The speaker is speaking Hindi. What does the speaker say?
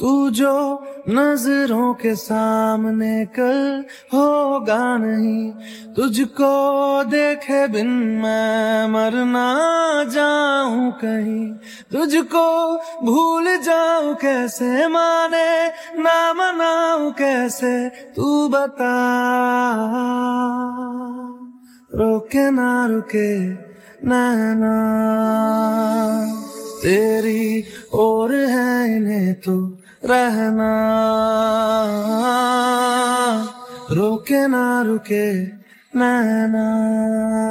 तू जो नज़रों के सामने कल होगा नहीं, तुझको देखे बिन मैं मरना जाऊँ कहीं। तुझको भूल जाऊँ कैसे, माने ना मनाऊं कैसे, तू बता। रोके ना, रुके, नैना। तेरी और है इन्हें तो रहना। रोके ना रुके नैना।